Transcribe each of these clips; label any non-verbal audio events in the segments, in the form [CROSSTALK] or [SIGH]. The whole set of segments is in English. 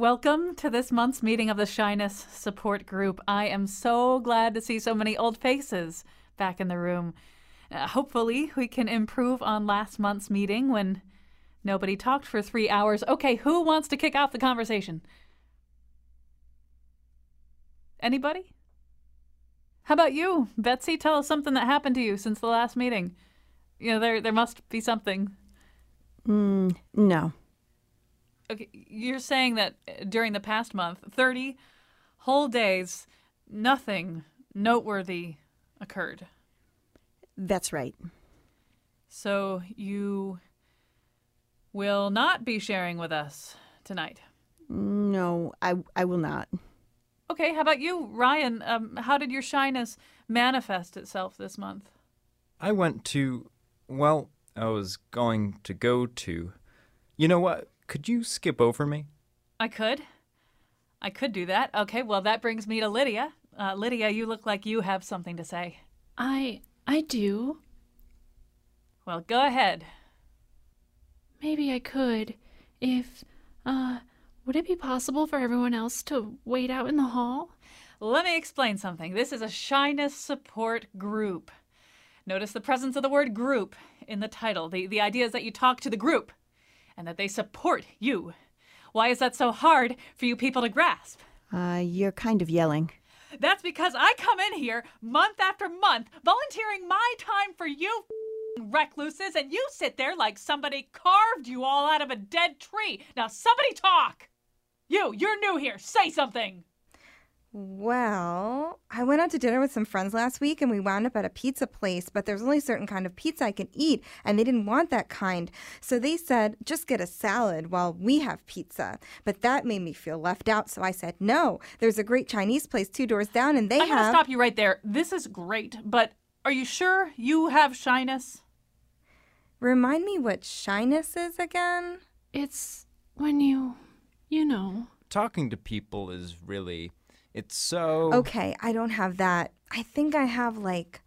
Welcome to this month's meeting of the Shyness Support Group. I am so glad to see so many old faces back in the room. Uh, hopefully, we can improve on last month's meeting when nobody talked for three hours. Okay, who wants to kick off the conversation? Anybody? How about you, Betsy? Tell us something that happened to you since the last meeting. You know, there there must be something. Mm, no. Okay, you're saying that uh, during the past month, 30 whole days, nothing noteworthy occurred. That's right. So you will not be sharing with us tonight. No, I I will not. Okay, how about you, Ryan? Um, how did your shyness manifest itself this month? I went to, well, I was going to go to. You know what? Could you skip over me? I could. I could do that. Okay, well, that brings me to Lydia. Uh, Lydia, you look like you have something to say. I I do. Well, go ahead. Maybe I could if uh would it be possible for everyone else to wait out in the hall? Let me explain something. This is a shyness support group. Notice the presence of the word group in the title. The, the idea is that you talk to the group and that they support you. Why is that so hard for you people to grasp? Uh, you're kind of yelling. That's because I come in here month after month volunteering my time for you recluses, and you sit there like somebody carved you all out of a dead tree. Now, somebody talk! You, you're new here. Say something. Well, I went out to dinner with some friends last week and we wound up at a pizza place, but there's only a certain kind of pizza I can eat, and they didn't want that kind. So they said, just get a salad while we have pizza. But that made me feel left out, so I said, no. There's a great Chinese place two doors down, and they I'm have. gonna stop you right there. This is great, but are you sure you have shyness? Remind me what shyness is again? It's when you you know. Talking to people is really. It's so. Okay, I don't have that. I think I have, like,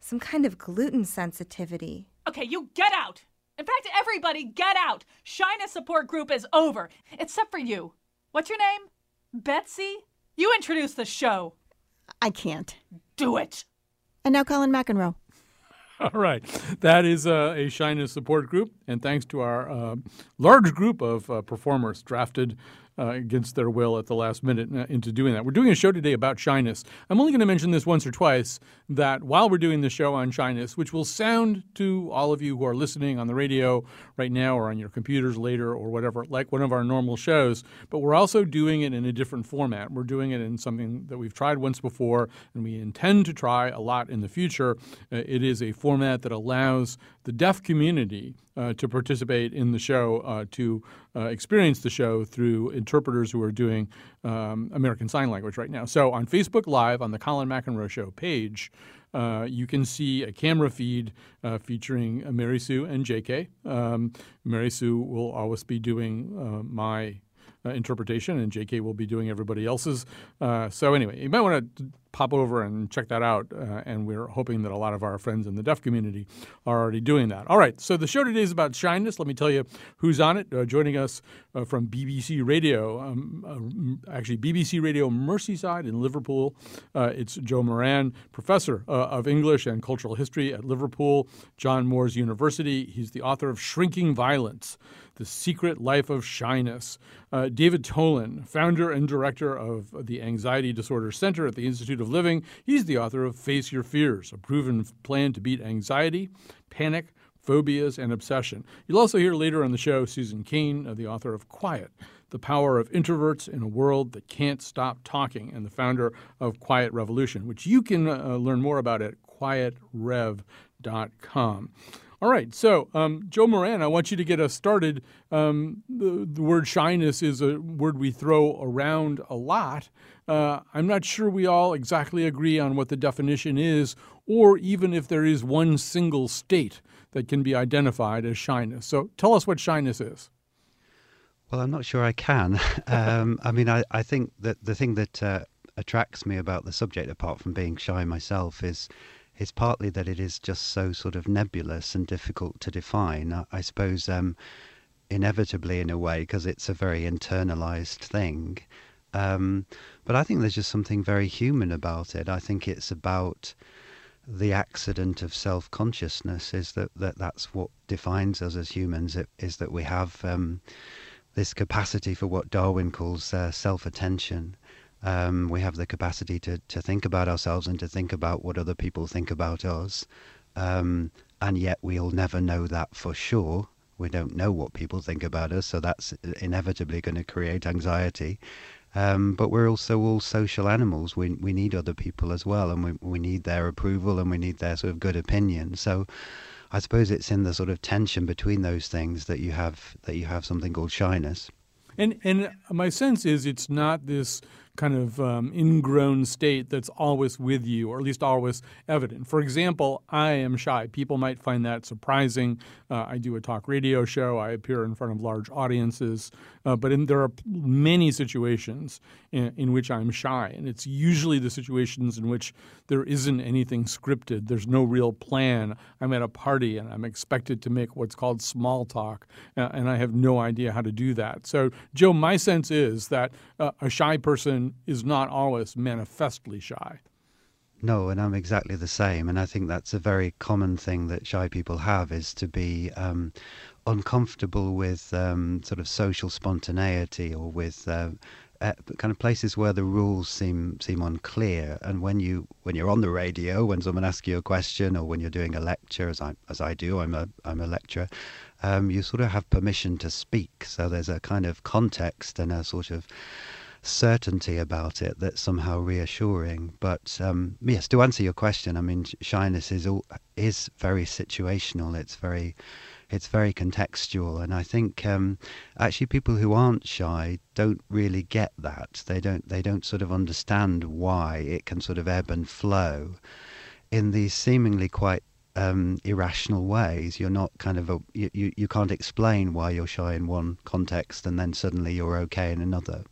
some kind of gluten sensitivity. Okay, you get out. In fact, everybody get out. Shyness support group is over, except for you. What's your name? Betsy? You introduce the show. I can't. Do it. And now Colin McEnroe. [LAUGHS] All right. That is uh, a shyness support group. And thanks to our uh, large group of uh, performers drafted uh, against their will at the last minute uh, into doing that. We're doing a show today about shyness. I'm only going to mention this once or twice that while we're doing the show on shyness, which will sound to all of you who are listening on the radio right now or on your computers later or whatever, like one of our normal shows, but we're also doing it in a different format. We're doing it in something that we've tried once before and we intend to try a lot in the future. Uh, it is a format that allows the deaf community uh, to participate in the show, uh, to uh, experience the show through interpreters who are doing um, American Sign Language right now. So on Facebook Live, on the Colin McEnroe Show page, uh, you can see a camera feed uh, featuring Mary Sue and JK. Um, Mary Sue will always be doing uh, my uh, interpretation, and JK will be doing everybody else's. Uh, so anyway, you might want to pop over and check that out. Uh, and we're hoping that a lot of our friends in the deaf community are already doing that. All right, so the show today is about shyness. Let me tell you who's on it. Uh, joining us uh, from BBC Radio, um, uh, actually BBC Radio Merseyside in Liverpool. Uh, it's Joe Moran, professor uh, of English and cultural history at Liverpool, John Moores University. He's the author of Shrinking Violets. The Secret Life of Shyness. Uh, David Tolin, founder and director of the Anxiety Disorder Center at the Institute of Living, he's the author of Face Your Fears, a proven plan to beat anxiety, panic, phobias, and obsession. You'll also hear later on the show Susan Cain, uh, the author of Quiet, The Power of Introverts in a World That Can't Stop Talking, and the founder of Quiet Revolution, which you can uh, learn more about at quietrev.com. All right. So, um, Joe Moran, I want you to get us started. Um, the, the, word shyness is a word we throw around a lot. Uh, I'm not sure we all exactly agree on what the definition is, or even if there is one single state that can be identified as shyness. So, tell us what shyness is. Well, I'm not sure I can. [LAUGHS] um, I mean, I, I, think that the thing that uh, attracts me about the subject, apart from being shy myself, is is partly that it is just so sort of nebulous and difficult to define. I, I suppose um, inevitably, in a way, because it's a very internalized thing. Um, but I think there's just something very human about it. I think it's about the accident of self-consciousness. Is that, that that's what defines us as humans? It, is that we have um, this capacity for what Darwin calls uh, self-attention. Um, we have the capacity to, to think about ourselves and to think about what other people think about us. Um, and yet we'll never know that for sure. We don't know what people think about us, so that's inevitably going to create anxiety. Um, but we're also all social animals. We we need other people as well, and we we need their approval and we need their sort of good opinion. So, I suppose it's in the sort of tension between those things that you have that you have something called shyness. And and my sense is it's not this kind of um, ingrown state that's always with you, or at least always evident. For example, I am shy. People might find that surprising. Uh, I do a talk radio show. I appear in front of large audiences, uh, but in, there are many situations in, in, which I'm shy, and it's usually the situations in which there isn't anything scripted. There's no real plan. I'm at a party and I'm expected to make what's called small talk, uh, and I have no idea how to do that. So, Joe, my sense is that uh, a shy person is not always manifestly shy. No, and I'm exactly the same. And I think that's a very common thing that shy people have is to be um, uncomfortable with um, sort of social spontaneity or with uh, uh, kind of places where the rules seem seem unclear. And when you when you're on the radio, when someone asks you a question, or when you're doing a lecture, as I as I do, I'm a I'm a lecturer. Um, you sort of have permission to speak. So there's a kind of context and a sort of certainty about it that's somehow reassuring. But um, yes, to answer your question, I mean, shyness is all, is very situational. It's very it's very contextual, and I think um, actually people who aren't shy don't really get that. They don't they don't sort of understand why it can sort of ebb and flow in these seemingly quite um, irrational ways. You're not kind of a, you, you, you can't explain why you're shy in one context and then suddenly you're okay in another.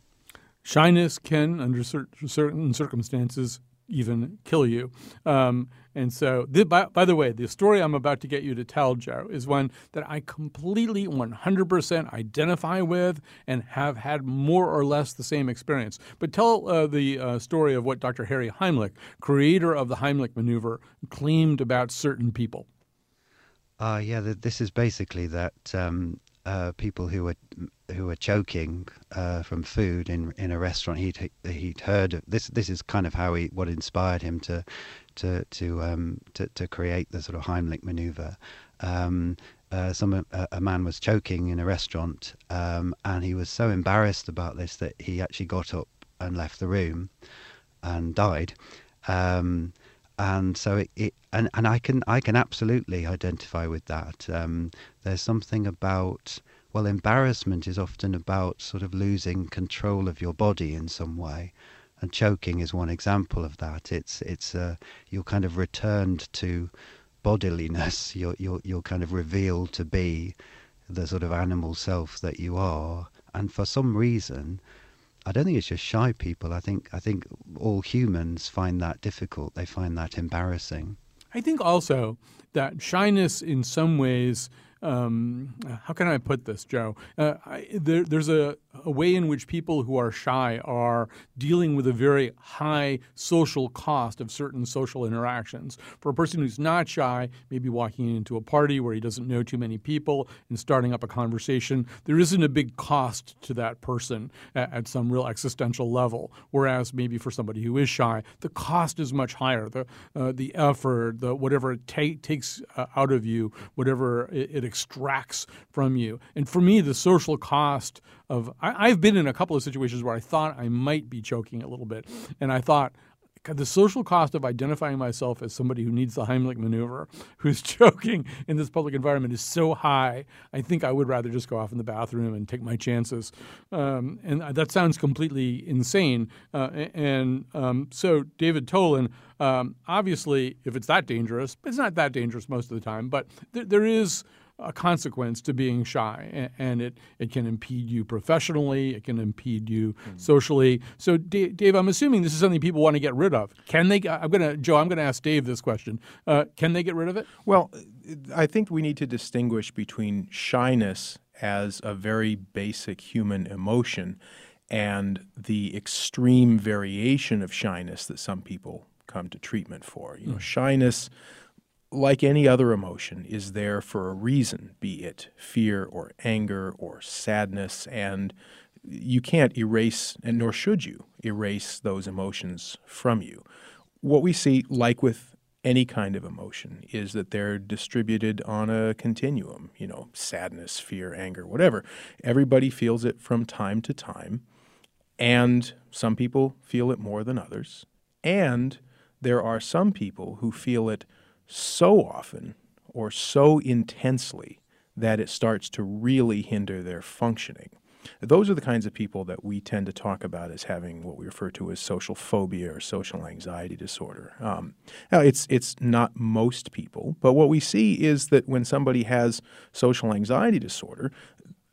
Shyness can, under certain circumstances, even kill you. Um, and so, by, by, the way, the story I'm about to get you to tell, Joe, is one that I completely 100% identify with and have had more or less the same experience. But tell uh, the uh, story of what Dr. Harry Heimlich, creator of the Heimlich maneuver, claimed about certain people. Uh, yeah, this is basically that um, uh, people who were who were choking uh, from food in in a restaurant. He'd he'd heard this. This is kind of how he what inspired him to to to um, to, to create the sort of Heimlich maneuver. Um, uh, some uh, a man was choking in a restaurant, um, and he was so embarrassed about this that he actually got up and left the room, and died. Um, and so it, it, and and I can I can absolutely identify with that. Um, there's something about well, embarrassment is often about sort of losing control of your body in some way, and choking is one example of that. It's it's uh, you're kind of returned to bodiliness. [LAUGHS] You're you're you're kind of revealed to be the sort of animal self that you are, and for some reason I don't think it's just shy people. I think I think all humans find that difficult. They find that embarrassing. I think also that shyness, in some ways, um, how can I put this, Joe? Uh, I, there, there's a, a, way in which people who are shy are dealing with a very high social cost of certain social interactions. For a person who's not shy, maybe walking into a party where he doesn't know too many people and starting up a conversation, there isn't a big cost to that person at, at some real existential level. Whereas maybe for somebody who is shy, the cost is much higher. The uh, the effort, the whatever it ta- takes uh, out of you, whatever it, it extracts from you. And for me, the social cost of I, I've been in a couple of situations where I thought I might be choking a little bit, and I thought the social cost of identifying myself as somebody who needs the Heimlich maneuver, [LAUGHS] who's choking in this public environment, is so high. I think I would rather just go off in the bathroom and take my chances. Um, and that sounds completely insane. Uh, and um, so, David Tolin, um, obviously, if it's that dangerous, it's not that dangerous most of the time, but th- there is a consequence to being shy, and it, it can impede you professionally, it can impede you mm-hmm. socially. So, Dave, Dave, I'm assuming this is something people want to get rid of. Can they? I'm going to Joe. I'm going to ask Dave this question. Uh, can they get rid of it? Well, I think we need to distinguish between shyness as a very basic human emotion and the extreme variation of shyness that some people come to treatment for. You know, mm. shyness like any other emotion, is there for a reason, be it fear or anger or sadness, and you can't erase, and nor should you erase those emotions from you. What we see, like with any kind of emotion, is that they're distributed on a continuum, you know, sadness, fear, anger, whatever. Everybody feels it from time to time, and some people feel it more than others. And there are some people who feel it so often or so intensely that it starts to really hinder their functioning. Those are the kinds of people that we tend to talk about as having what we refer to as social phobia or social anxiety disorder. Um, now, it's it's not most people, but what we see is that when somebody has social anxiety disorder,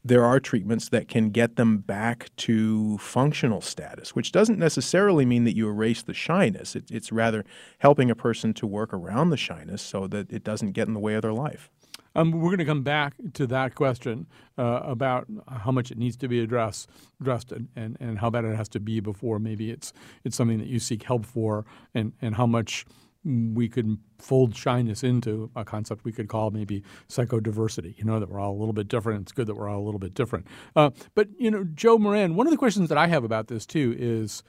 there are treatments that can get them back to functional status, which doesn't necessarily mean that you erase the shyness. It, it's rather helping a person to work around the shyness so that it doesn't get in the way of their life. Um, we're going to come back to that question uh, about how much it needs to be addressed, addressed and, and, and how bad it has to be before maybe it's it's something that you seek help for, and, and how much we could fold shyness into a concept we could call maybe psychodiversity. You know that we're all a little bit different. It's good that we're all a little bit different. Uh, but you know, Joe Moran, one of the questions that I have about this too is,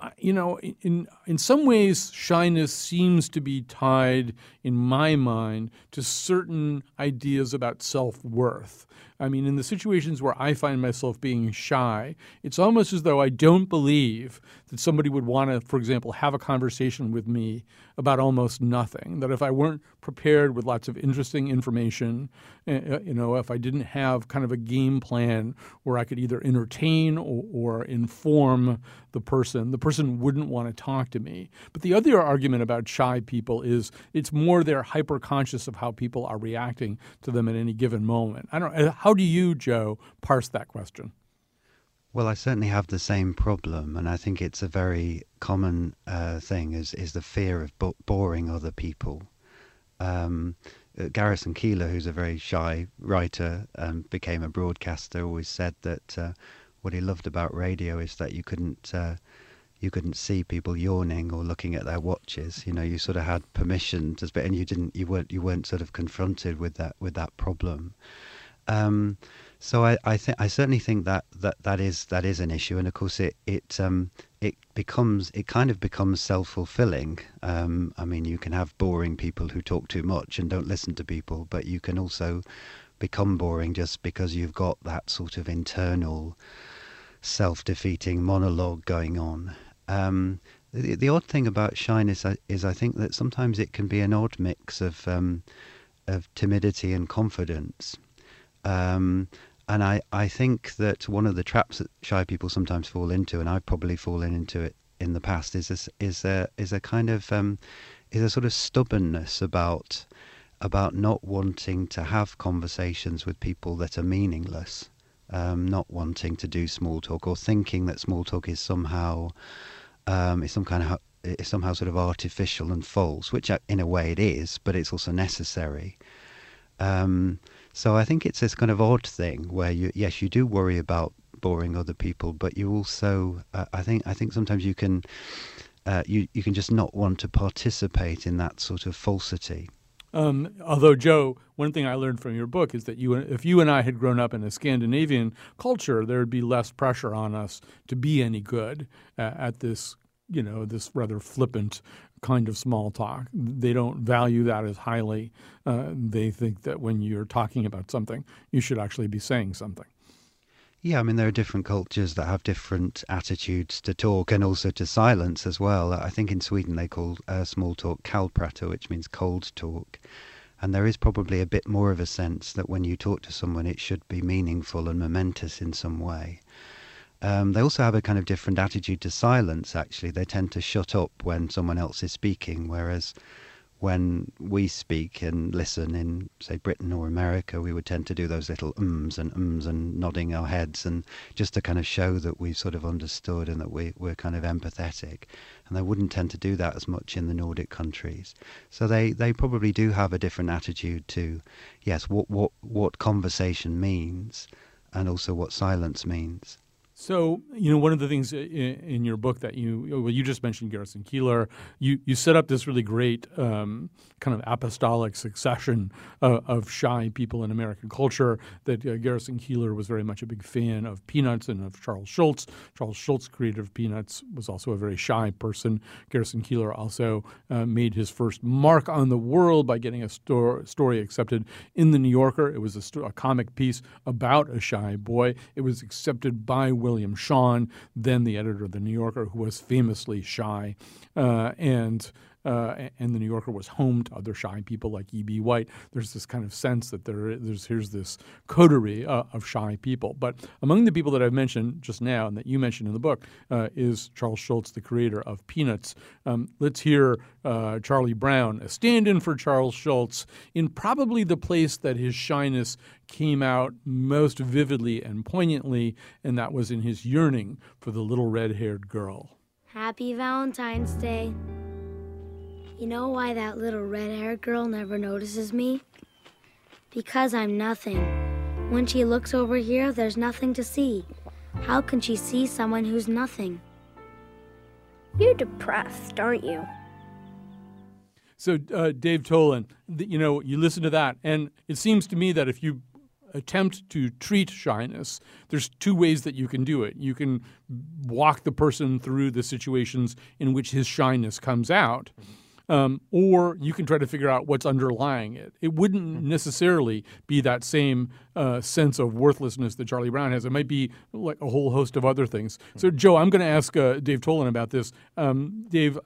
uh, you know, in in some ways, shyness seems to be tied, in my mind, to certain ideas about self worth. I mean, in the situations where I find myself being shy, it's almost as though I don't believe that somebody would want to, for example, have a conversation with me about almost nothing. That if I weren't prepared with lots of interesting information, eh, eh, you know, if I didn't have kind of a game plan where I could either entertain or, or inform the person, the person wouldn't want to talk to me. But the other argument about shy people is it's more they're hyper conscious of how people are reacting to them at any given moment. I don't. How do you, Joe, parse that question? Well, I certainly have the same problem, and I think it's a very common uh, thing is is the fear of bo- boring other people. Um, uh, Garrison Keillor, who's a very shy writer and became a broadcaster, always said that uh, what he loved about radio is that you couldn't uh, you couldn't see people yawning or looking at their watches. You know, you sort of had permission to, and you didn't you weren't you weren't sort of confronted with that with that problem. Um, so I, I I certainly think that, that that is that is an issue, and of course it it um, it becomes it kind of becomes self fulfilling. Um, I mean, you can have boring people who talk too much and don't listen to people, but you can also become boring just because you've got that sort of internal self defeating monologue going on. Um, the, the, odd thing about shyness is I think that sometimes it can be an odd mix of um, of timidity and confidence. Um, and I, I think that one of the traps that shy people sometimes fall into, and I've probably fallen into it in the past, is a, is a is a kind of um, is a sort of stubbornness about about not wanting to have conversations with people that are meaningless, um, not wanting to do small talk, or thinking that small talk is somehow um, is some kind of is somehow sort of artificial and false, which uh, in a way it is, but it's also necessary. Um, so I think it's this kind of odd thing where you, yes, you do worry about boring other people, but you also, uh, I think, I think sometimes you can, uh, you you can just not want to participate in that sort of falsity. Um, although Joe, one thing I learned from your book is that you, if you and I had grown up in a Scandinavian culture, there would be less pressure on us to be any good uh, at this, you know, this rather flippant kind of small talk. They don't value that as highly. Uh, they think that when you're talking about something, you should actually be saying something. Yeah, I mean, there are different cultures that have different attitudes to talk and also to silence as well. I think in Sweden they call uh, small talk kallprato, which means cold talk. And there is probably a bit more of a sense that when you talk to someone, it should be meaningful and momentous in some way. Um, they also have a kind of different attitude to silence, actually. They tend to shut up when someone else is speaking, whereas when we speak and listen in, say, Britain or America, we would tend to do those little ums and ums and nodding our heads and just to kind of show that we've sort of understood and that we, we're kind of empathetic. And they wouldn't tend to do that as much in the Nordic countries. So they, they probably do have a different attitude to, yes, what, what, what conversation means and also what silence means. So, you know, one of the things in, in, your book that you well, you just mentioned Garrison Keillor. You you set up this really great um, kind of apostolic succession uh, of shy people in American culture. That uh, Garrison Keillor was very much a big fan of Peanuts and of Charles Schulz. Charles Schulz, creator of Peanuts, was also a very shy person. Garrison Keillor also uh, made his first mark on the world by getting a sto- story accepted in the New Yorker. It was a, a comic piece about a shy boy. It was accepted by William Shawn, then the editor of The New Yorker, who was famously shy. Uh, and uh, and the New Yorker was home to other shy people like E.B. White. There's this kind of sense that there, there's here's this coterie uh, of shy people. But among the people that I've mentioned just now and that you mentioned in the book uh, is Charles Schulz, the creator of Peanuts. Um, let's hear uh, Charlie Brown, a stand-in for Charles Schulz, in probably the place that his shyness came out most vividly and poignantly, and that was in his yearning for the little red-haired girl. Happy Valentine's Day. You know why that little red haired girl never notices me? Because I'm nothing. When she looks over here, there's nothing to see. How can she see someone who's nothing? You're depressed, aren't you? So, uh, Dave Tolin, you know, you listen to that, and it seems to me that if you attempt to treat shyness, there's two ways that you can do it. You can walk the person through the situations in which his shyness comes out. Mm-hmm um, or you can try to figure out what's underlying it. It wouldn't hmm. necessarily be that same uh, sense of worthlessness that Charlie Brown has. It might be like a whole host of other things. Hmm. So, Joe, I'm going to ask uh, Dave Tolin about this. Um, Dave,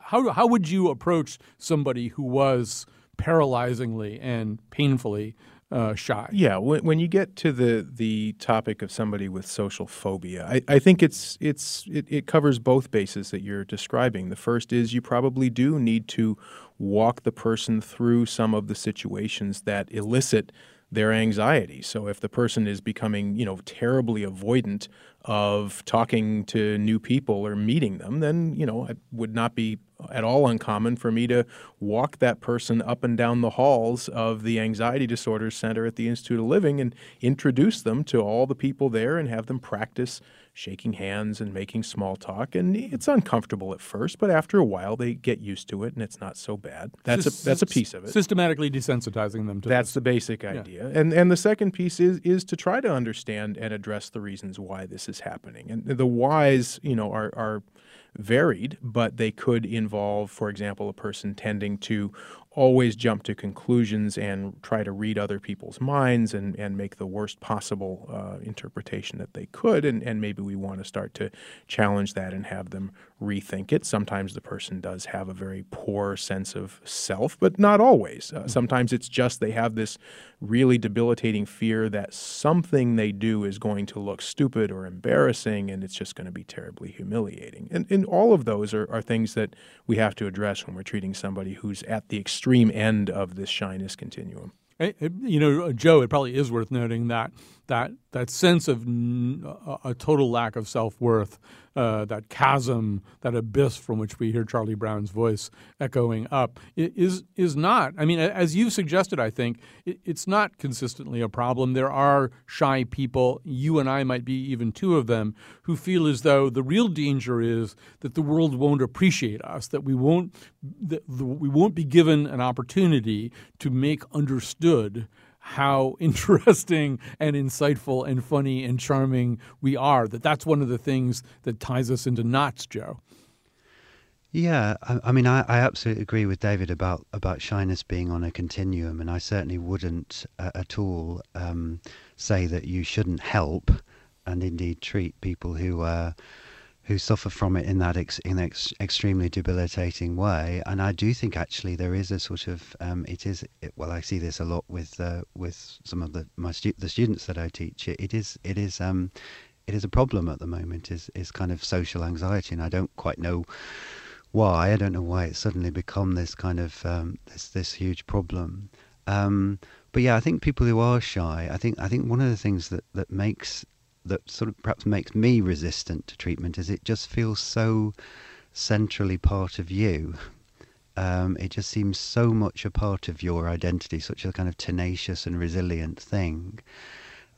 how how would you approach somebody who was paralyzingly and painfully uh, shy. Yeah, when, when you get to the the topic of somebody with social phobia, I, I think it's it's it, it covers both bases that you're describing. The first is you probably do need to walk the person through some of the situations that elicit their anxiety. So if the person is becoming, you know, terribly avoidant of talking to new people or meeting them, then, you know, it would not be at all uncommon for me to walk that person up and down the halls of the Anxiety Disorders Center at the Institute of Living and introduce them to all the people there and have them practice shaking hands and making small talk. And it's uncomfortable at first, but after a while they get used to it and it's not so bad. That's a that's a piece of it. Systematically desensitizing them to That's this. the basic idea. Yeah. And and the second piece is is to try to understand and address the reasons why this is happening. And the whys, you know, are are varied, but they could involve, for example, a person tending to always jump to conclusions and try to read other people's minds and, and make the worst possible uh, interpretation that they could. And, and maybe we want to start to challenge that and have them rethink it. Sometimes the person does have a very poor sense of self, but not always. Uh, mm-hmm. sometimes it's just they have this really debilitating fear that something they do is going to look stupid or embarrassing and it's just going to be terribly humiliating. And, and all of those are, are things that we have to address when we're treating somebody who's at the extreme end of this shyness continuum. You know, Joe, it probably is worth noting that that that sense of n- a total lack of self worth uh, that chasm, that abyss from which we hear Charlie Brown's voice echoing up, is is not. I mean, as you've suggested, I think it, it's not consistently a problem. There are shy people, you and I might be even two of them, who feel as though the real danger is that the world won't appreciate us, that we won't that we won't be given an opportunity to make understood how [LAUGHS] interesting and insightful and funny and charming we are. That that's one of the things that ties us into knots, Joe. Yeah, I, I mean, I, I, absolutely agree with David about about shyness being on a continuum, and I certainly wouldn't uh, at all um, say that you shouldn't help and indeed treat people who uh, who suffer from it in that ex, in ex, extremely debilitating way. And I do think actually there is a sort of um, it is it, well I see this a lot with uh, with some of the my stu- the students that I teach. It, it is it is um, it is a problem at the moment. Is is kind of social anxiety, and I don't quite know why. I don't know why it's suddenly become this kind of um, this this huge problem. Um, but yeah, I think people who are shy, I think I think one of the things that, that makes that sort of perhaps makes me resistant to treatment is it just feels so centrally part of you. Um, it just seems so much a part of your identity, such a kind of tenacious and resilient thing,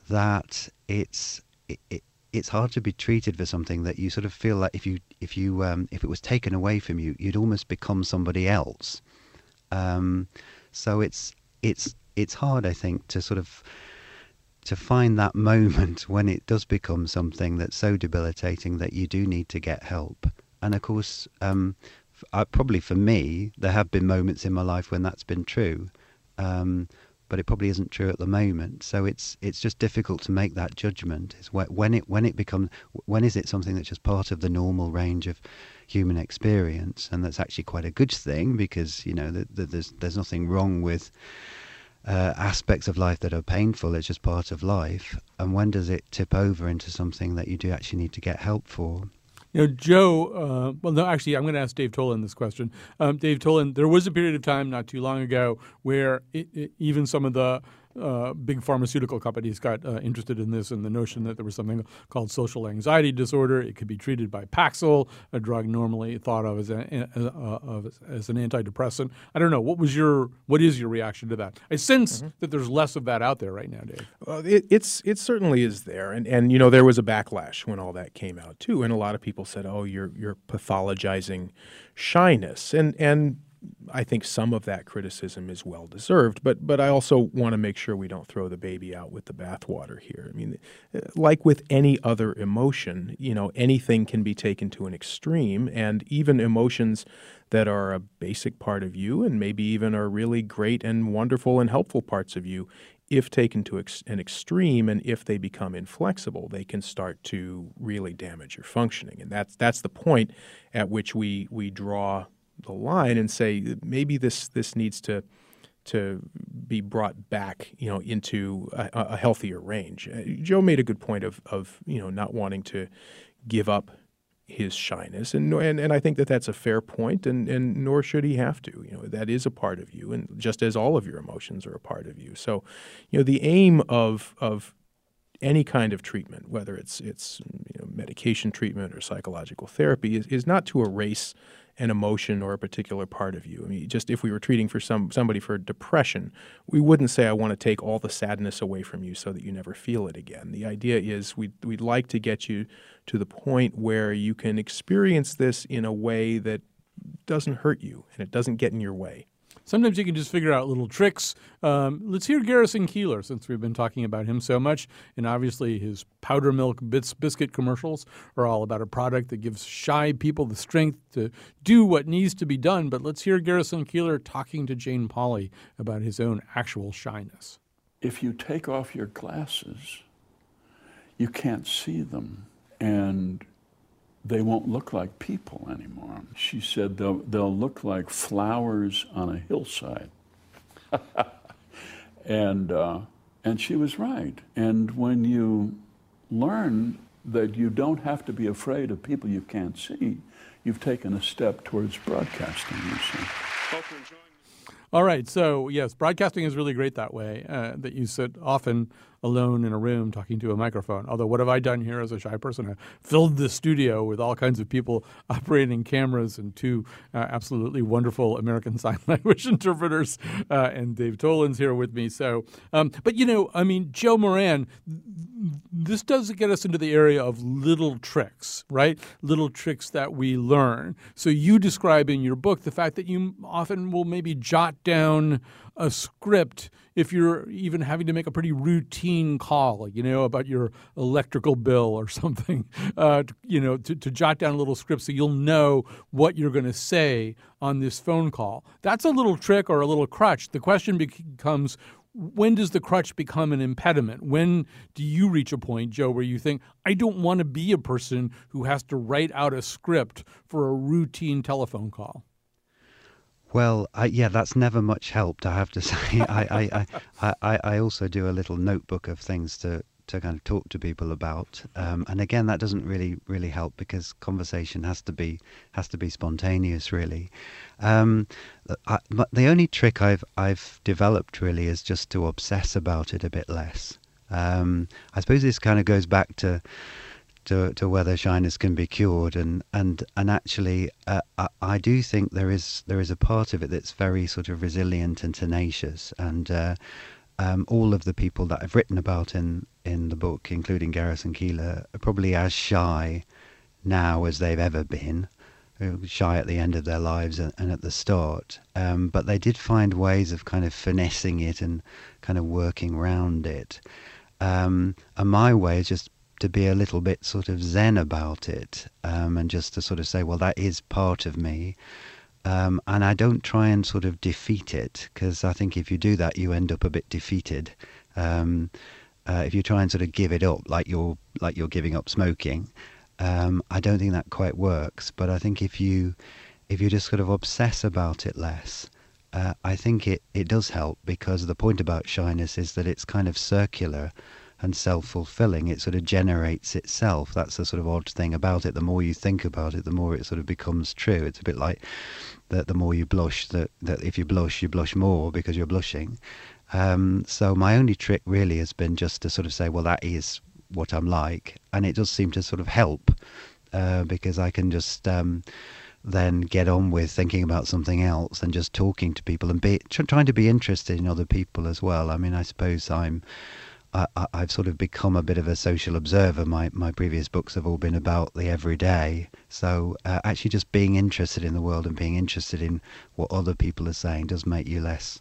that it's it, it, it's hard to be treated for something that you sort of feel like if you if you um, if it was taken away from you, you'd almost become somebody else. Um, so it's it's it's hard, I think, to sort of to find that moment when it does become something that's so debilitating that you do need to get help. And of course, um, uh, probably for me, there have been moments in my life when that's been true, um, but it probably isn't true at the moment. So it's it's just difficult to make that judgment. Is when it when it becomes when is it something that's just part of the normal range of human experience, and that's actually quite a good thing because you know the, the, there's there's nothing wrong with uh, aspects of life that are painful. It's just part of life. And when does it tip over into something that you do actually need to get help for? You know, Joe, uh, well, no, actually, I'm going to ask Dave Tolin this question. Um, Dave Tolin, there was a period of time not too long ago where it, it, even some of the uh, big pharmaceutical companies got uh, interested in this and the notion that there was something called social anxiety disorder. It could be treated by Paxil, a drug normally thought of as, a, uh, as an antidepressant. I don't know. What was your what is your reaction to that? I sense mm-hmm. that there's less of that out there right now, Dave. It, it's it certainly is there, and and you know there was a backlash when all that came out too, and a lot of people said, "Oh, you're you're pathologizing shyness," and and I think some of that criticism is well deserved, but but I also want to make sure we don't throw the baby out with the bathwater here. I mean, uh, like with any other emotion, you know, anything can be taken to an extreme, and even emotions that are a basic part of you and maybe even are really great and wonderful and helpful parts of you, if taken to ex- an extreme and if they become inflexible, they can start to really damage your functioning, and that's that's the point at which we we draw the line and say maybe this this needs to to be brought back, you know, into a, a, healthier range. Uh, Joe made a good point of of you know not wanting to give up his shyness, and and and I think that that's a fair point, and and nor should he have to. You know, that is a part of you, and just as all of your emotions are a part of you. So, you know, the aim of of any kind of treatment, whether it's it's you know, medication treatment or psychological therapy, is, is not to erase an emotion or a particular part of you. I mean, just if we were treating for some somebody for depression, we wouldn't say I want to take all the sadness away from you so that you never feel it again. The idea is we we'd, like to get you to the point where you can experience this in a way that doesn't hurt you and it doesn't get in your way. Sometimes you can just figure out little tricks. Um, let's hear Garrison Keillor, since we've been talking about him so much. And obviously, his powder milk bits biscuit commercials are all about a product that gives shy people the strength to do what needs to be done. But let's hear Garrison Keillor talking to Jane Pauley about his own actual shyness. If you take off your glasses, you can't see them. And they won't look like people anymore. She said they'll, they'll look like flowers on a hillside. [LAUGHS] and, uh, and she was right. And when you learn that you don't have to be afraid of people you can't see, you've taken a step towards broadcasting, you see. All right. So, yes, broadcasting is really great that way, uh, that you sit often alone in a room talking to a microphone. Although, what have I done here as a shy person? I filled the studio with all kinds of people [LAUGHS] operating cameras and two uh, absolutely wonderful American [LAUGHS] Sign Language interpreters. Uh, and Dave Tolin's here with me. So, um, but you know, I mean, Joe Moran, this does get us into the area of little tricks, right? Little tricks that we learn. So, you describe in your book the fact that you often will maybe jot down a script if you're even having to make a pretty routine call, you know, about your electrical bill or [LAUGHS] something, uh, you know, to, to jot down a little script so you'll know what you're going to say on this phone call. That's a little trick or a little crutch. The question becomes when does the crutch become an impediment? When do you reach a point, Joe, where you think, I don't want to be a person who has to write out a script for a routine telephone call? Well, I, yeah, that's never much helped. I have to [LAUGHS] say. I, I, I, I, also do a little notebook of things to, to kind of talk to people about, um, and again, that doesn't really really help because conversation has to be has to be spontaneous, really. Um, I, the only trick I've I've developed really is just to obsess about it a bit less. Um, I suppose this kind of goes back to to, to whether shyness can be cured, and and and actually, uh, I, I, do think there is there is a part of it that's very sort of resilient and tenacious, and uh, um, all of the people that I've written about in in the book, including Garrison Keillor, are probably as shy now as they've ever been. Shy at the end of their lives and, and at the start, um, but they did find ways of kind of finessing it and kind of working around it. Um, and my way is just to be a little bit sort of zen about it, um, and just to sort of say, well, that is part of me. Um, and I don't try and sort of defeat it because I think if you do that, you end up a bit defeated. Um, uh, if you try and sort of give it up, like you're like you're giving up smoking, um, I don't think that quite works. But I think if you if you just sort of obsess about it less, uh, I think it, it does help because the point about shyness is that it's kind of circular and self fulfilling. It sort of generates itself. That's the sort of odd thing about it. The more you think about it, the more it sort of becomes true. It's a bit like that the more you blush, that, that if you blush, you blush more because you're blushing. Um, so my only trick really has been just to sort of say, well, that is what I'm like. And it does seem to sort of help uh, because I can just. Um, then get on with thinking about something else and just talking to people and be trying to be interested in other people as well. I mean, I suppose I'm I, have sort of become a bit of a social observer. My my previous books have all been about the everyday. So uh, actually, just being interested in the world and being interested in what other people are saying does make you less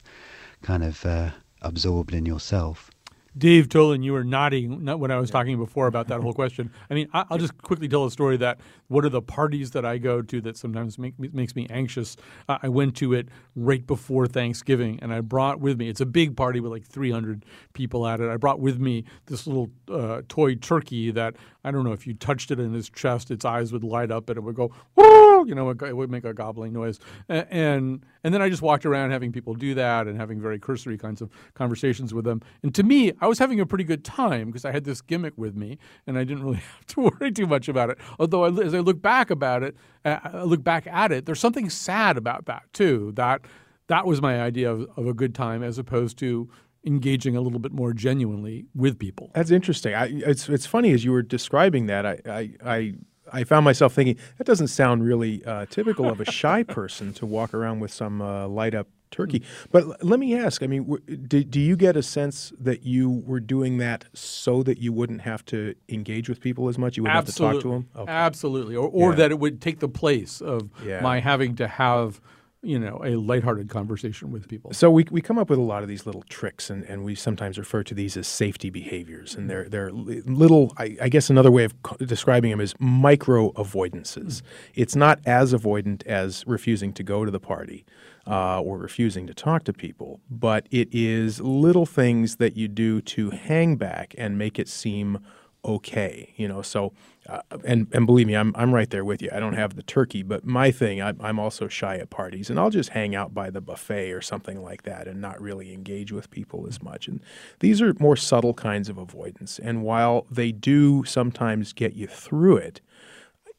kind of uh, absorbed in yourself. Dave Tolin, you were nodding when I was talking before about that whole question. I mean, I'll just quickly tell a story that one of the parties that I go to that sometimes make, makes me anxious. Uh, I went to it right before Thanksgiving, and I brought with me. It's a big party with like 300 people at it. I brought with me this little uh, toy turkey that I don't know if you touched it in his chest, its eyes would light up and it would go, Woo! You know, it would make a gobbling noise. And and then I just walked around having people do that and having very cursory kinds of conversations with them. And to me, I was having a pretty good time because I had this gimmick with me, and I didn't really [LAUGHS] have to worry too much about it. Although I, as I look back about it, I look back at it, there's something sad about that too. That that was my idea of, of a good time as opposed to engaging a little bit more genuinely with people. That's interesting. I, it's it's funny as you were describing that. I I, I, I found myself thinking that doesn't sound really uh, typical of a [LAUGHS] shy person to walk around with some uh, light up turkey. But l- let me ask. I mean, w- do, do you get a sense that you were doing that so that you wouldn't have to engage with people as much? You wouldn't Absolutely. have to talk to them. Okay. Absolutely, or or Yeah. that it would take the place of Yeah. my having to have you know a lighthearted conversation with people. So we, we come up with a lot of these little tricks, and, and we sometimes refer to these as safety behaviors. And they're, they're little, I, I guess another way of describing them is micro avoidances. It's not as avoidant as refusing to go to the party uh, or refusing to talk to people, but it is little things that you do to hang back and make it seem okay. You know, so uh, and and believe me, I'm I'm right there with you. I don't have the turkey, but my thing, I'm, I'm also shy at parties, and I'll just hang out by the buffet or something like that, and not really engage with people as much. And these are more subtle kinds of avoidance. And while they do sometimes get you through it,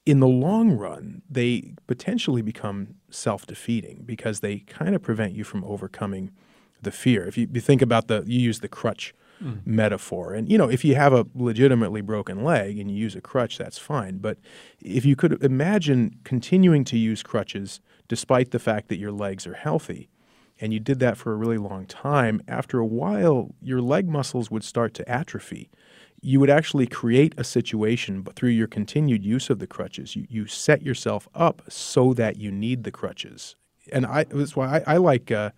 in the long run, they potentially become self defeating because they kind of prevent you from overcoming the fear. If you, you think about the, you use the crutch Mm. metaphor. And, you know, if you have a legitimately broken leg and you use a crutch, that's fine. But if you could imagine continuing to use crutches despite the fact that your legs are healthy, and you did that for a really long time, after a while, your leg muscles would start to atrophy. You would actually create a situation, but through your continued use of the crutches, you, you set yourself up so that you need the crutches. And I, that's why I, I like. Uh,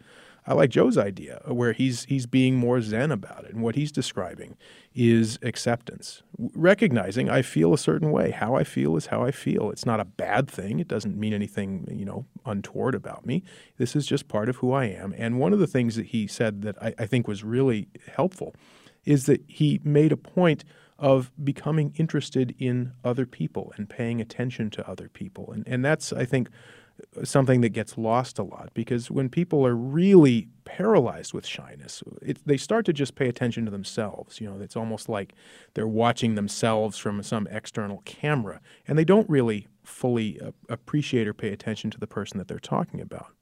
I like Joe's idea uh, where he's he's being more zen about it, and what he's describing is acceptance, recognizing I feel a certain way. How I feel is how I feel. It's not a bad thing. It doesn't mean anything you know untoward about me. This is just part of who I am. And one of the things that he said that I, I think was really helpful is that he made a point of becoming interested in other people and paying attention to other people. And, and that's, I think, something that gets lost a lot because when people are really paralyzed with shyness, it, they start to just pay attention to themselves. You know, it's almost like they're watching themselves from some external camera and they don't really fully uh, appreciate or pay attention to the person that they're talking about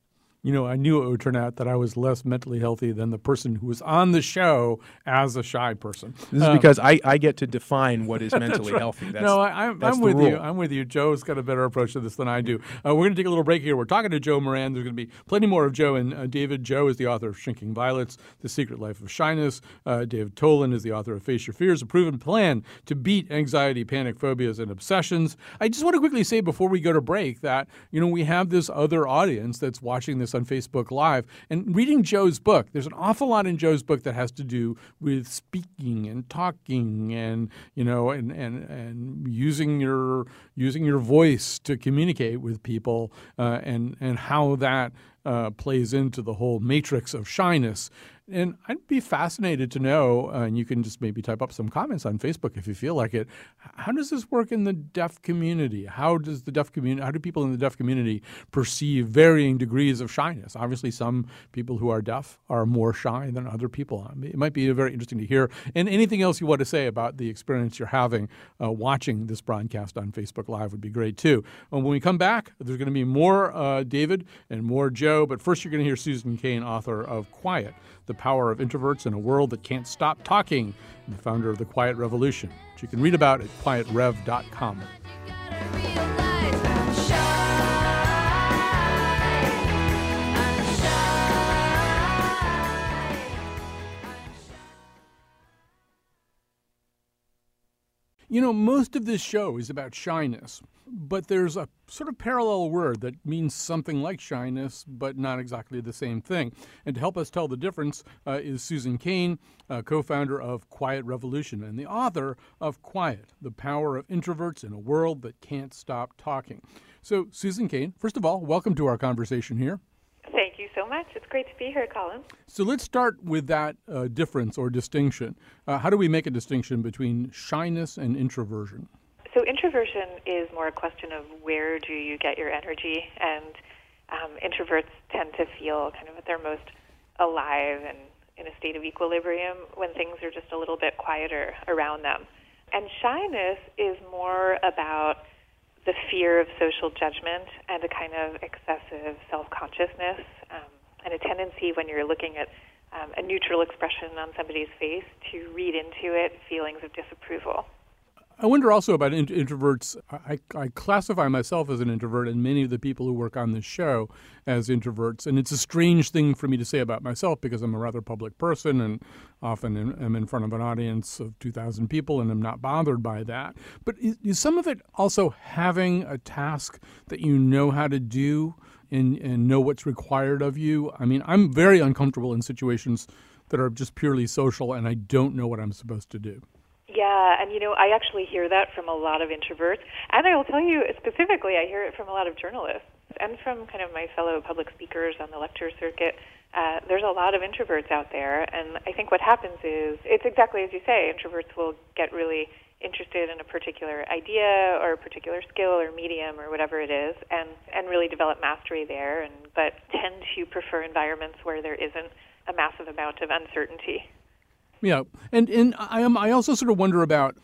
you know, I knew it would turn out that I was less mentally healthy than the person who was on the show as a shy person. This is um, because I, I get to define what is [LAUGHS] mentally right. healthy. That's, no, I, am with rule. you. I'm with you. Joe's got a better approach to this than I do. Uh, we're going to take a little break here. We're talking to Joe Moran. There's going to be plenty more of Joe and uh, David. Joe is the author of Shrinking Violets, The Secret Life of Shyness. Uh, David Tolin is the author of Face Your Fears, a proven plan to beat anxiety, panic, phobias, and obsessions. I just want to quickly say before we go to break that, you know, we have this other audience that's watching this on Facebook Live. And reading Joe's book, there's an awful lot in Joe's book that has to do with speaking and talking and you know and and and using your using your voice to communicate with people uh, and and how that uh, plays into the whole matrix of shyness. And I'd be fascinated to know, uh, and you can just maybe type up some comments on Facebook if you feel like it. How does this work in the deaf community? How does the deaf community, how do people in the deaf community perceive varying degrees of shyness? Obviously, some people who are deaf are more shy than other people. It might be very interesting to hear. And anything else you want to say about the experience you're having uh, watching this broadcast on Facebook Live would be great too. And when we come back, there's going to be more uh, David and more Joe. But first, you're going to hear Susan Cain, author of Quiet the Power of Introverts in a World That Can't Stop Talking, and the founder of the Quiet Revolution, which you can read about at quietrev.com. You know, most of this show is about shyness, but there's a sort of parallel word that means something like shyness, but not exactly the same thing. And to help us tell the difference uh, is Susan Cain, uh, co founder of Quiet Revolution and the author of Quiet The Power of Introverts in a World That Can't Stop Talking. So, Susan Cain, first of all, welcome to our conversation here. Thank you so much. It's great to be here, Colin. So let's start with that uh, difference or distinction. Uh, how do we make a distinction between shyness and introversion? So introversion is more a question of where do you get your energy, and um, introverts tend to feel kind of at their most alive and in a state of equilibrium when things are just a little bit quieter around them. And shyness is more about the fear of social judgment and a kind of excessive self consciousness um, and a tendency when you're looking at um, a neutral expression on somebody's face to read into it feelings of disapproval. I wonder also about int- introverts. I, I, classify myself as an introvert, and many of the people who work on this show as introverts. And it's a strange thing for me to say about myself because I'm a rather public person and often am in front of an audience of 2,000 people and I'm not bothered by that. But is, is some of it also having a task that you know how to do and, and know what's required of you? I mean, I'm very uncomfortable in situations that are just purely social and I don't know what I'm supposed to do. Yeah, and you know, I actually hear that from a lot of introverts, and I will tell you specifically, I hear it from a lot of journalists and from kind of my fellow public speakers on the lecture circuit. Uh, there's a lot of introverts out there, and I think what happens is it's exactly as you say. Introverts will get really interested in a particular idea or a particular skill or medium or whatever it is, and and really develop mastery there, and but tend to prefer environments where there isn't a massive amount of uncertainty. Yeah, and and I am I also sort of wonder about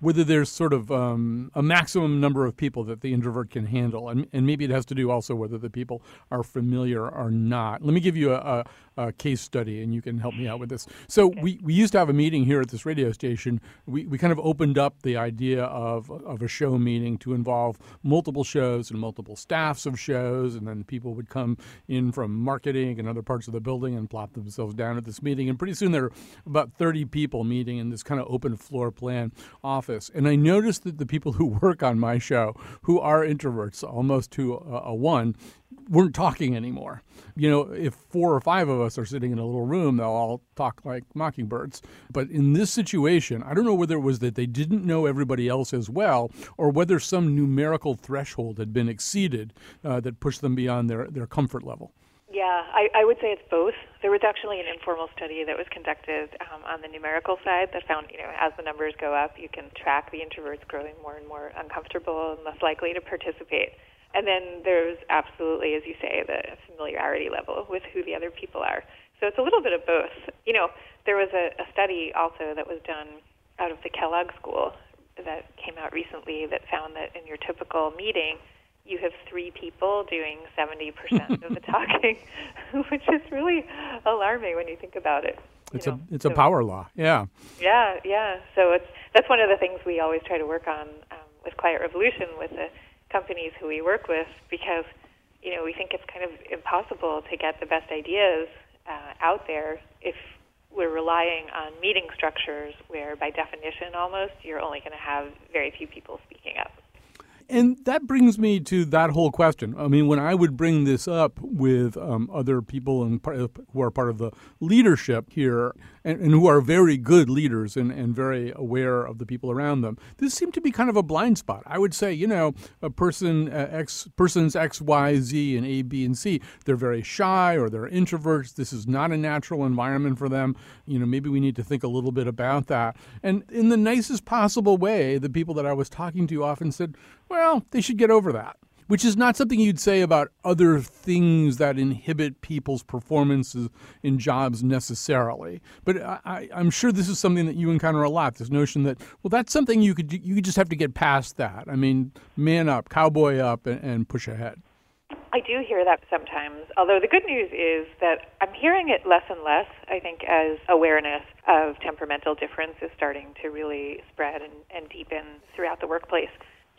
whether there's sort of um, a maximum number of people that the introvert can handle, and, and maybe it has to do also whether the people are familiar or not. Let me give you a, a, a case study, and you can help me out with this. Mm-hmm. So we, we used to have a meeting here at this radio station. We, we kind of opened up the idea of of a show meeting to involve multiple shows and multiple staffs of shows, and then people would come in from marketing and other parts of the building and plop themselves down at this meeting. And pretty soon there were about 30 people meeting in this kind of open floor plan office office, and I noticed that the people who work on my show, who are introverts, almost to a, a one, weren't talking anymore. You know, if four or five of us are sitting in a little room, they'll all talk like mockingbirds. But in this situation, I don't know whether it was that they didn't know everybody else as well, or whether some numerical threshold had been exceeded uh, that pushed them beyond their, their comfort level. Yeah, I, I would say it's both. There was actually an informal study that was conducted um, on the numerical side that found, you know, as the numbers go up, you can track the introverts growing more and more uncomfortable and less likely to participate. And then there's absolutely, as you say, the familiarity level with who the other people are. So it's a little bit of both. You know, there was a, a study also that was done out of the Kellogg School that came out recently that found that in your typical meeting, you have three people doing 70% of the [LAUGHS] talking, [LAUGHS] which is really alarming when you think about it. It's know? a it's so, a power law. Yeah. Yeah, yeah. So it's that's one of the things we always try to work on um, with Quiet Revolution with the companies who we work with because you know we think it's kind of impossible to get the best ideas uh, out there if we're relying on meeting structures where by definition almost you're only going to have very few people speaking up and that brings me to that whole question. I mean, when I would bring this up with um, other people and who are part of the leadership here and, and who are very good leaders and, and, very aware of the people around them, this seemed to be kind of a blind spot. I would say, you know, a person, uh, X, persons X, Y, Z, and A, B, and C, they're very shy or they're introverts. This is not a natural environment for them. You know, maybe we need to think a little bit about that. And in the nicest possible way, the people that I was talking to often said, well, they should get over that. Which is not something you'd say about other things that inhibit people's performances in jobs necessarily. But I, am sure this is something that you encounter a lot. This notion that well, that's something you could you just have to get past that. I mean, man up, cowboy up, and, and push ahead. I do hear that sometimes. Although the good news is that I'm hearing it less and less, I think, as awareness of temperamental difference is starting to really spread and, and deepen throughout the workplace.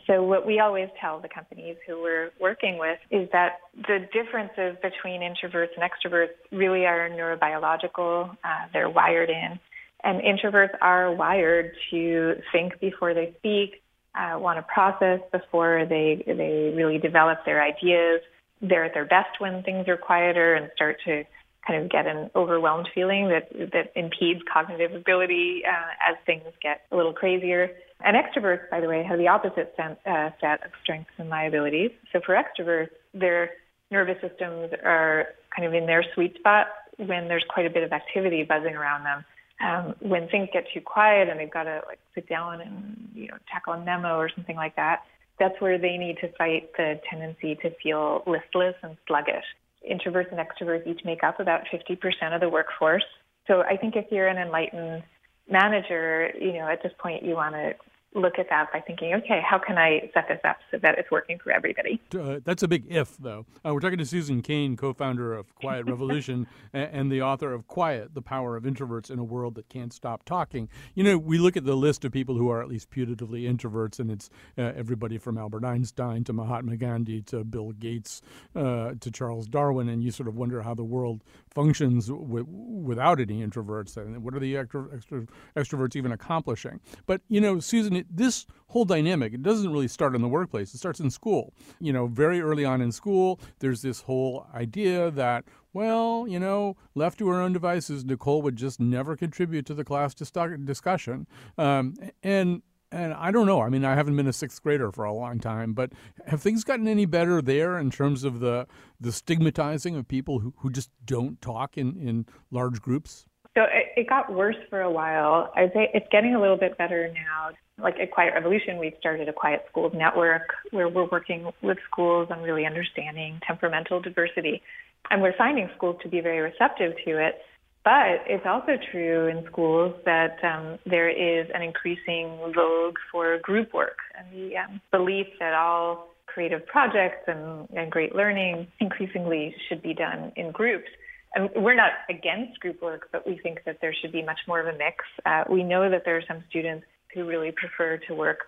So, what we always tell the companies who we're working with is that the differences between introverts and extroverts really are neurobiological. Uh, they're wired in. And introverts are wired to think before they speak, uh, want to process before they, they really develop their ideas. They're at their best when things are quieter and start to kind of get an overwhelmed feeling that, that impedes cognitive ability uh, as things get a little crazier. And extroverts, by the way, have the opposite sen- uh, set of strengths and liabilities. So for extroverts, their nervous systems are kind of in their sweet spot when there's quite a bit of activity buzzing around them. Um, when things get too quiet and they've got to like sit down and you know tackle a memo or something like that, that's where they need to fight the tendency to feel listless and sluggish. Introverts and extroverts each make up about 50% of the workforce. So I think if you're an enlightened manager, you know, at this point you want to look at that by thinking, okay, how can I set this up so that it's working for everybody? Uh, that's a big if, though. Uh, we're talking to Susan Cain, co founder of Quiet Revolution [LAUGHS] and, and, the author of Quiet, The Power of Introverts in a World That Can't Stop Talking. You know, we look at the list of people who are at least putatively introverts, and it's uh, everybody from Albert Einstein to Mahatma Gandhi to Bill Gates uh, to Charles Darwin, and you sort of wonder how the world functions w- without any introverts. And what are the extro- extro- extroverts even accomplishing? But, you know, Susan, it, this whole dynamic, it doesn't really start in the workplace. It starts in school. You know, very early on in school, there's this whole idea that, well, you know, left to her own devices, Nicole would just never contribute to the class discussion. Um, and and I don't know. I mean, I haven't been a sixth grader for a long time, but have things gotten any better there in terms of the the stigmatizing of people who, who just don't talk in, in large groups? So it, it got worse for a while. I'd say it's getting a little bit better now. Like at Quiet Revolution, we've started a Quiet Schools network where we're working with schools on really understanding temperamental diversity. And we're finding schools to be very receptive to it. But it's also true in schools that um, there is an increasing vogue for group work and the um, belief that all creative projects and, and great learning increasingly should be done in groups and we're not against group work, but we think that there should be much more of a mix. Uh, we know that there are some students who really prefer to work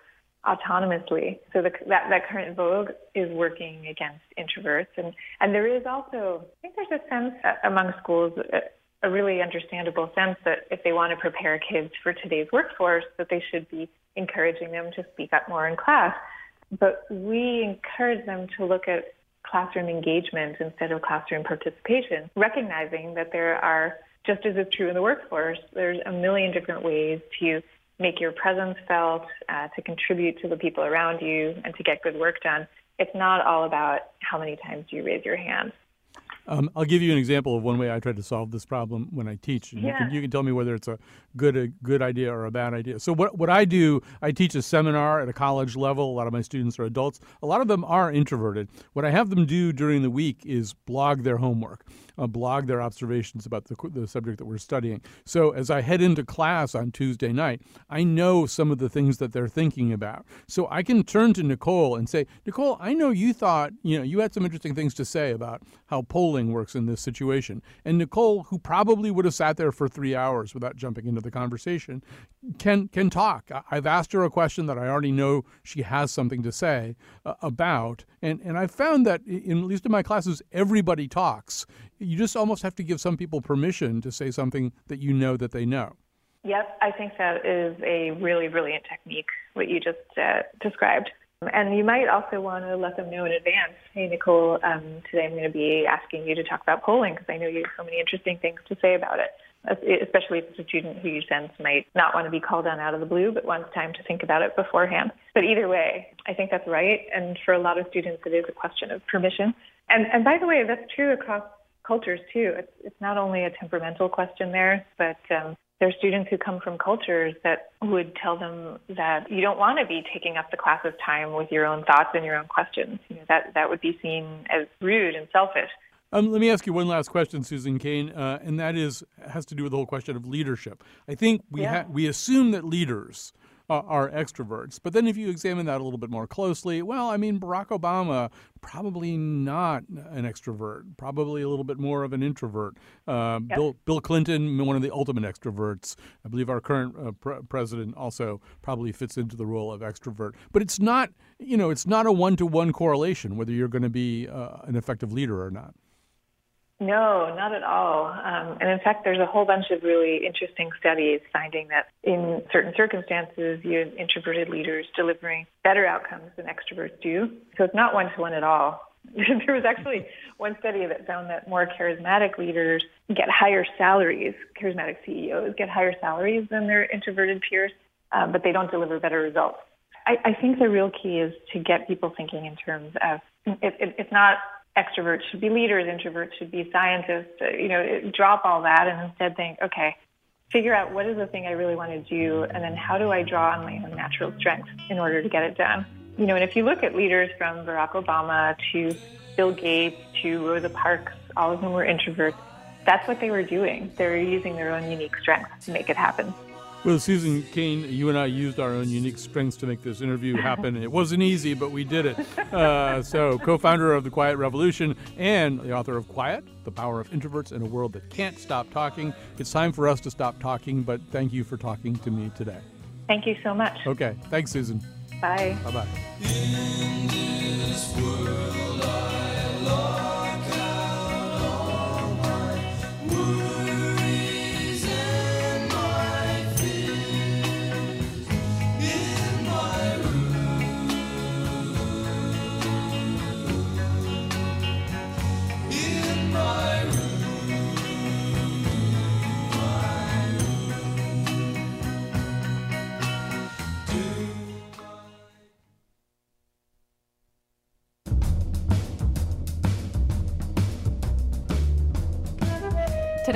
autonomously. So the, that, that current vogue is working against introverts. And, and there is also, I think there's a sense among schools, a, really understandable sense that if they want to prepare kids for today's workforce, that they should be encouraging them to speak up more in class. But we encourage them to look at classroom engagement instead of classroom participation, recognizing that there are, just as is true in the workforce, there's a million different ways to make your presence felt, uh, to contribute to the people around you, and to get good work done. It's not all about how many times do you raise your hand. Um, I'll give you an example of one way I try to solve this problem when I teach. And yeah. you, can, you can tell me whether it's a good a good idea or a bad idea. So what what I do, I teach a seminar at a college level. A lot of my students are adults. A lot of them are introverted. What I have them do during the week is blog their homework, uh, blog their observations about the, the subject that we're studying. So as I head into class on Tuesday night, I know some of the things that they're thinking about. So I can turn to Nicole and say, Nicole, I know you thought you know you had some interesting things to say about how polling works in this situation. And Nicole, who probably would have sat there for three hours without jumping into the conversation, can can talk. I've asked her a question that I already know she has something to say uh, about, and and I've found that in at least in my classes, everybody talks. You just almost have to give some people permission to say something that you know that they know. Yep, I think that is a really brilliant technique, what you just uh, described. And you might also want to let them know in advance, hey, Nicole, um, today I'm going to be asking you to talk about polling because I know you have so many interesting things to say about it, especially if it's a student who you sense might not want to be called on out of the blue, but wants time to think about it beforehand. But either way, I think that's right. And for a lot of students, it is a question of permission. And, and by the way, that's true across cultures too. It's, it's not only a temperamental question there, but um, there are students who come from cultures that would tell them that you don't want to be taking up the class's time with your own thoughts and your own questions. You know, that that would be seen as rude and selfish. Um, let me ask you one last question, Susan Cain, uh, and that is has to do with the whole question of leadership. I think we yeah. ha- we assume that leaders are extroverts. But then if you examine that a little bit more closely, well, I mean, Barack Obama, probably not an extrovert, probably a little bit more of an introvert. Uh, yep. Bill, Bill Clinton, one of the ultimate extroverts. I believe our current uh, pre- president also probably fits into the role of extrovert. But it's not, you know, it's not a one to one correlation whether you're going to be uh, an effective leader or not. No, not at all. Um, and in fact, there's a whole bunch of really interesting studies finding that in certain circumstances, you introverted leaders delivering better outcomes than extroverts do. So it's not one to one at all. [LAUGHS] there was actually one study that found that more charismatic leaders get higher salaries, charismatic CEOs get higher salaries than their introverted peers, uh, but they don't deliver better results. I, I think the real key is to get people thinking in terms of it, it, it's not extroverts should be leaders, introverts should be scientists. Uh, you know, drop all that and instead think, okay, figure out what is the thing I really want to do, and then how do I draw on my own natural strengths in order to get it done. You know, and if you look at leaders from Barack Obama to Bill Gates to Rosa Parks, all of them were introverts. That's what they were doing. They were using their own unique strengths to make it happen. Well, Susan Cain, you and I used our own unique strengths to make this interview happen. it wasn't easy, but we did it. Uh, so, co founder of The Quiet Revolution and the author of Quiet The Power of Introverts in a World That Can't Stop Talking. It's time for us to stop talking, but thank you for talking to me today. Thank you so much. Okay. Thanks, Susan. Bye. Bye bye.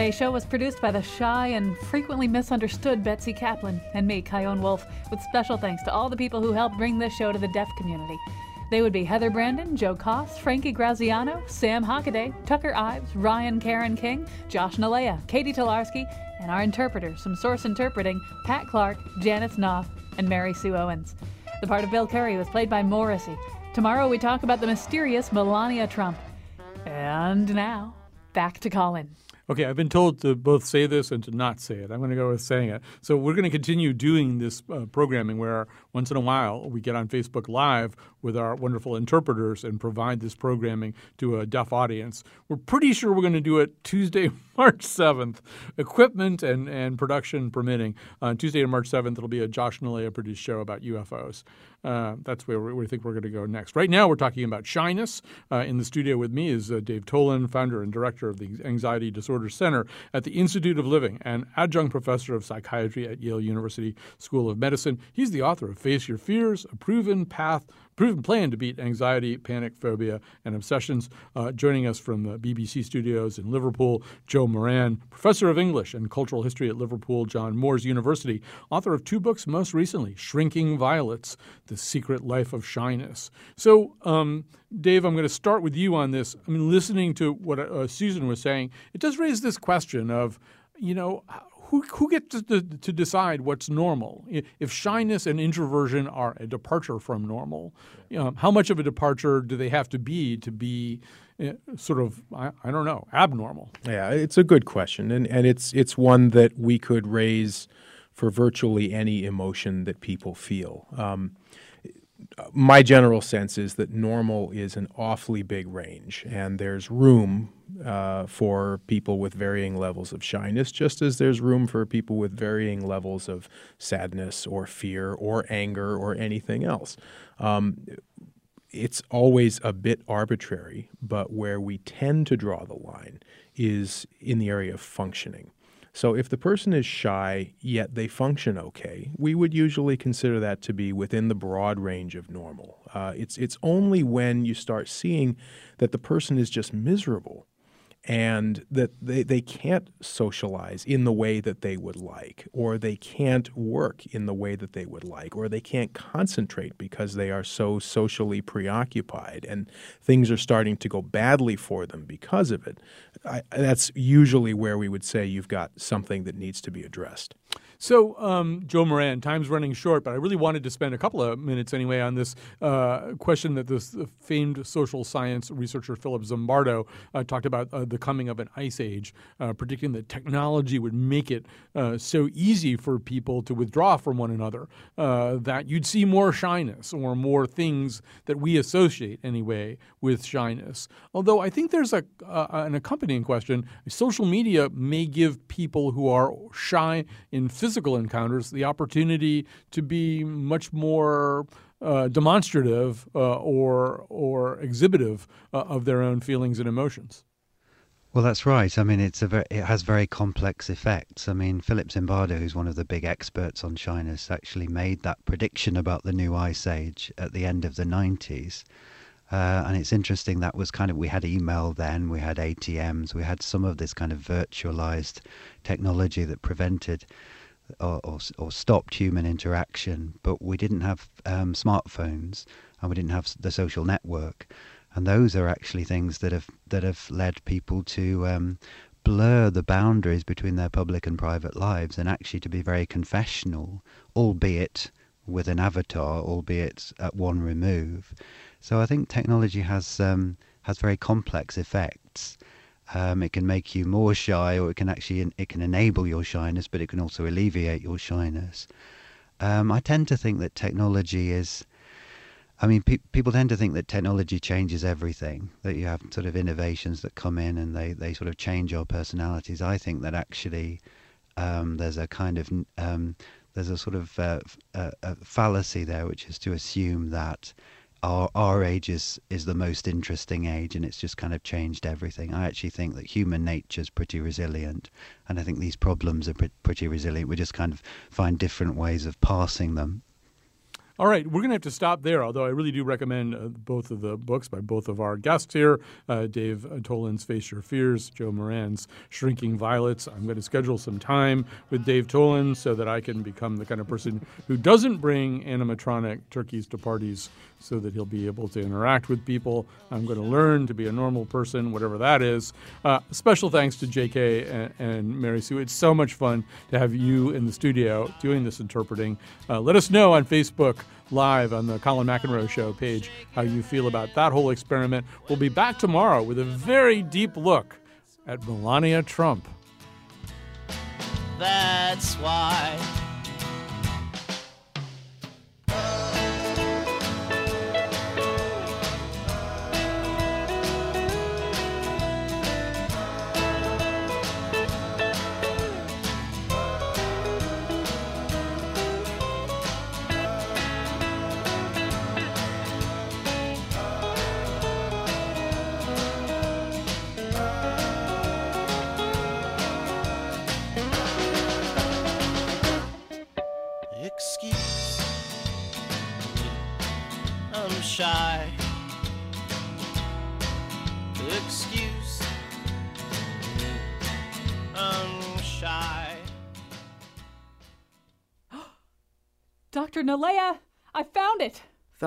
Today's show was produced by the shy and frequently misunderstood Betsy Kaplan and me, Chion Wolf, with special thanks to all the people who helped bring this show to the deaf community. They would be Heather Brandon, Joe Koss, Frankie Graziano, Sam Hockaday, Tucker Ives, Ryan Karen King, Josh Nilaya, Katie Tolarski, and our interpreters from Source Interpreting, Pat Clark, Janice Knopf, and Mary Sue Owens. The part of Bill Curry was played by Morrissey. Tomorrow we talk about the mysterious Melania Trump. And now, back to Colin. Okay, I've been told to both say this and to not say it. I'm going to go with saying it. So we're going to continue doing this uh, programming where once in a while we get on Facebook Live with our wonderful interpreters and provide this programming to a deaf audience. We're pretty sure we're going to do it Tuesday, [LAUGHS] March 7th, equipment and, and production permitting. On Tuesday, March 7th, it'll be a Josh Nilaya produced show about UFOs. Uh, that's where we think we're going to go next. Right now, we're talking about shyness. Uh, in the studio with me is uh, Dave Tolin, founder and director of the Anxiety Disorder Center at the Institute of Living and adjunct professor of psychiatry at Yale University School of Medicine. He's the author of Face Your Fears, a proven path proven plan to beat anxiety, panic, phobia, and obsessions. Uh, joining us from the BBC studios in Liverpool, Joe Moran, professor of English and cultural history at Liverpool John Moores University, author of two books most recently Shrinking Violets, The Secret Life of Shyness. So, um, Dave, I'm going to start with you on this. I mean, listening to what uh, Susan was saying, it does raise this question of, you know, who, who gets to, to, decide what's normal? If shyness and introversion are a departure from normal, you know, how much of a departure do they have to be to be uh, sort of, I, I, don't know, abnormal? Yeah, it's a good question. And, and it's, it's one that we could raise for virtually any emotion that people feel. Um, my general sense is that normal is an awfully big range, and there's room uh, for people with varying levels of shyness, just as there's room for people with varying levels of sadness or fear or anger or anything else. Um, it's always a bit arbitrary, but where we tend to draw the line is in the area of functioning. So if the person is shy yet they function okay, we would usually consider that to be within the broad range of normal. Uh, it's it's only when you start seeing that the person is just miserable and that they, they can't socialize in the way that they would like, or they can't work in the way that they would like, or they can't concentrate because they are so socially preoccupied and things are starting to go badly for them because of it. I, that's usually where we would say you've got something that needs to be addressed. So, um, Joe Moran, time's running short, but I really wanted to spend a couple of minutes anyway on this uh, question that this famed social science researcher Philip Zimbardo uh, talked about uh, the coming of an ice age, uh, predicting that technology would make it uh, so easy for people to withdraw from one another uh, that you'd see more shyness or more things that we associate anyway with shyness. Although I think there's a an accompanying question: social media may give people who are shy in physical physical encounters the opportunity to be much more uh, demonstrative uh, or or exhibitive uh, of their own feelings and emotions. Well, that's right. I mean, it's a very, it has very complex effects. I mean, Philip Zimbardo, who's one of the big experts on shyness, actually made that prediction about the new ice age at the end of the 90s. Uh, and it's interesting that was kind of we had email then, we had ATMs, we had some of this kind of virtualized technology that prevented or, or, or, stopped human interaction, but we didn't have um, smartphones and we didn't have the social network, and those are actually things that have that have led people to um, blur the boundaries between their public and private lives, and actually to be very confessional, albeit with an avatar, albeit at one remove. So I think technology has um, has very complex effects. Um, it can make you more shy, or it can actually it can enable your shyness, but it can also alleviate your shyness. Um, I tend to think that technology is. I mean, pe- people tend to think that technology changes everything. That you have sort of innovations that come in and they, they sort of change our personalities. I think that actually um, there's a kind of um, there's a sort of uh, a fallacy there, which is to assume that our our age is is the most interesting age, and it's just kind of changed everything. I actually think that human nature is pretty resilient, and I think these problems are pretty resilient. We just kind of find different ways of passing them. All right, we're going to have to stop there, although I really do recommend uh, both of the books by both of our guests here uh, Dave Tolin's Face Your Fears, Joe Moran's Shrinking Violets. I'm going to schedule some time with Dave Tolan so that I can become the kind of person who doesn't bring animatronic turkeys to parties so that he'll be able to interact with people. I'm going to learn to be a normal person, whatever that is. Uh, special thanks to JK and, and, Mary Sue. It's so much fun to have you in the studio doing this interpreting. Uh, let us know on Facebook Live on the Colin McEnroe Show page how you feel about that whole experiment. We'll be back tomorrow with a very deep look at Melania Trump. That's why.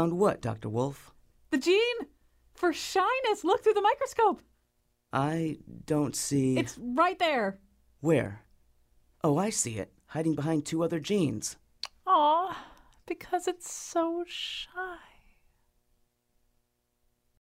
Found what, Dr. Wolf? The gene for shyness. Look through the microscope. I don't see. It's right there. Where? Oh, I see it, hiding behind two other genes. Aw, because it's so shy.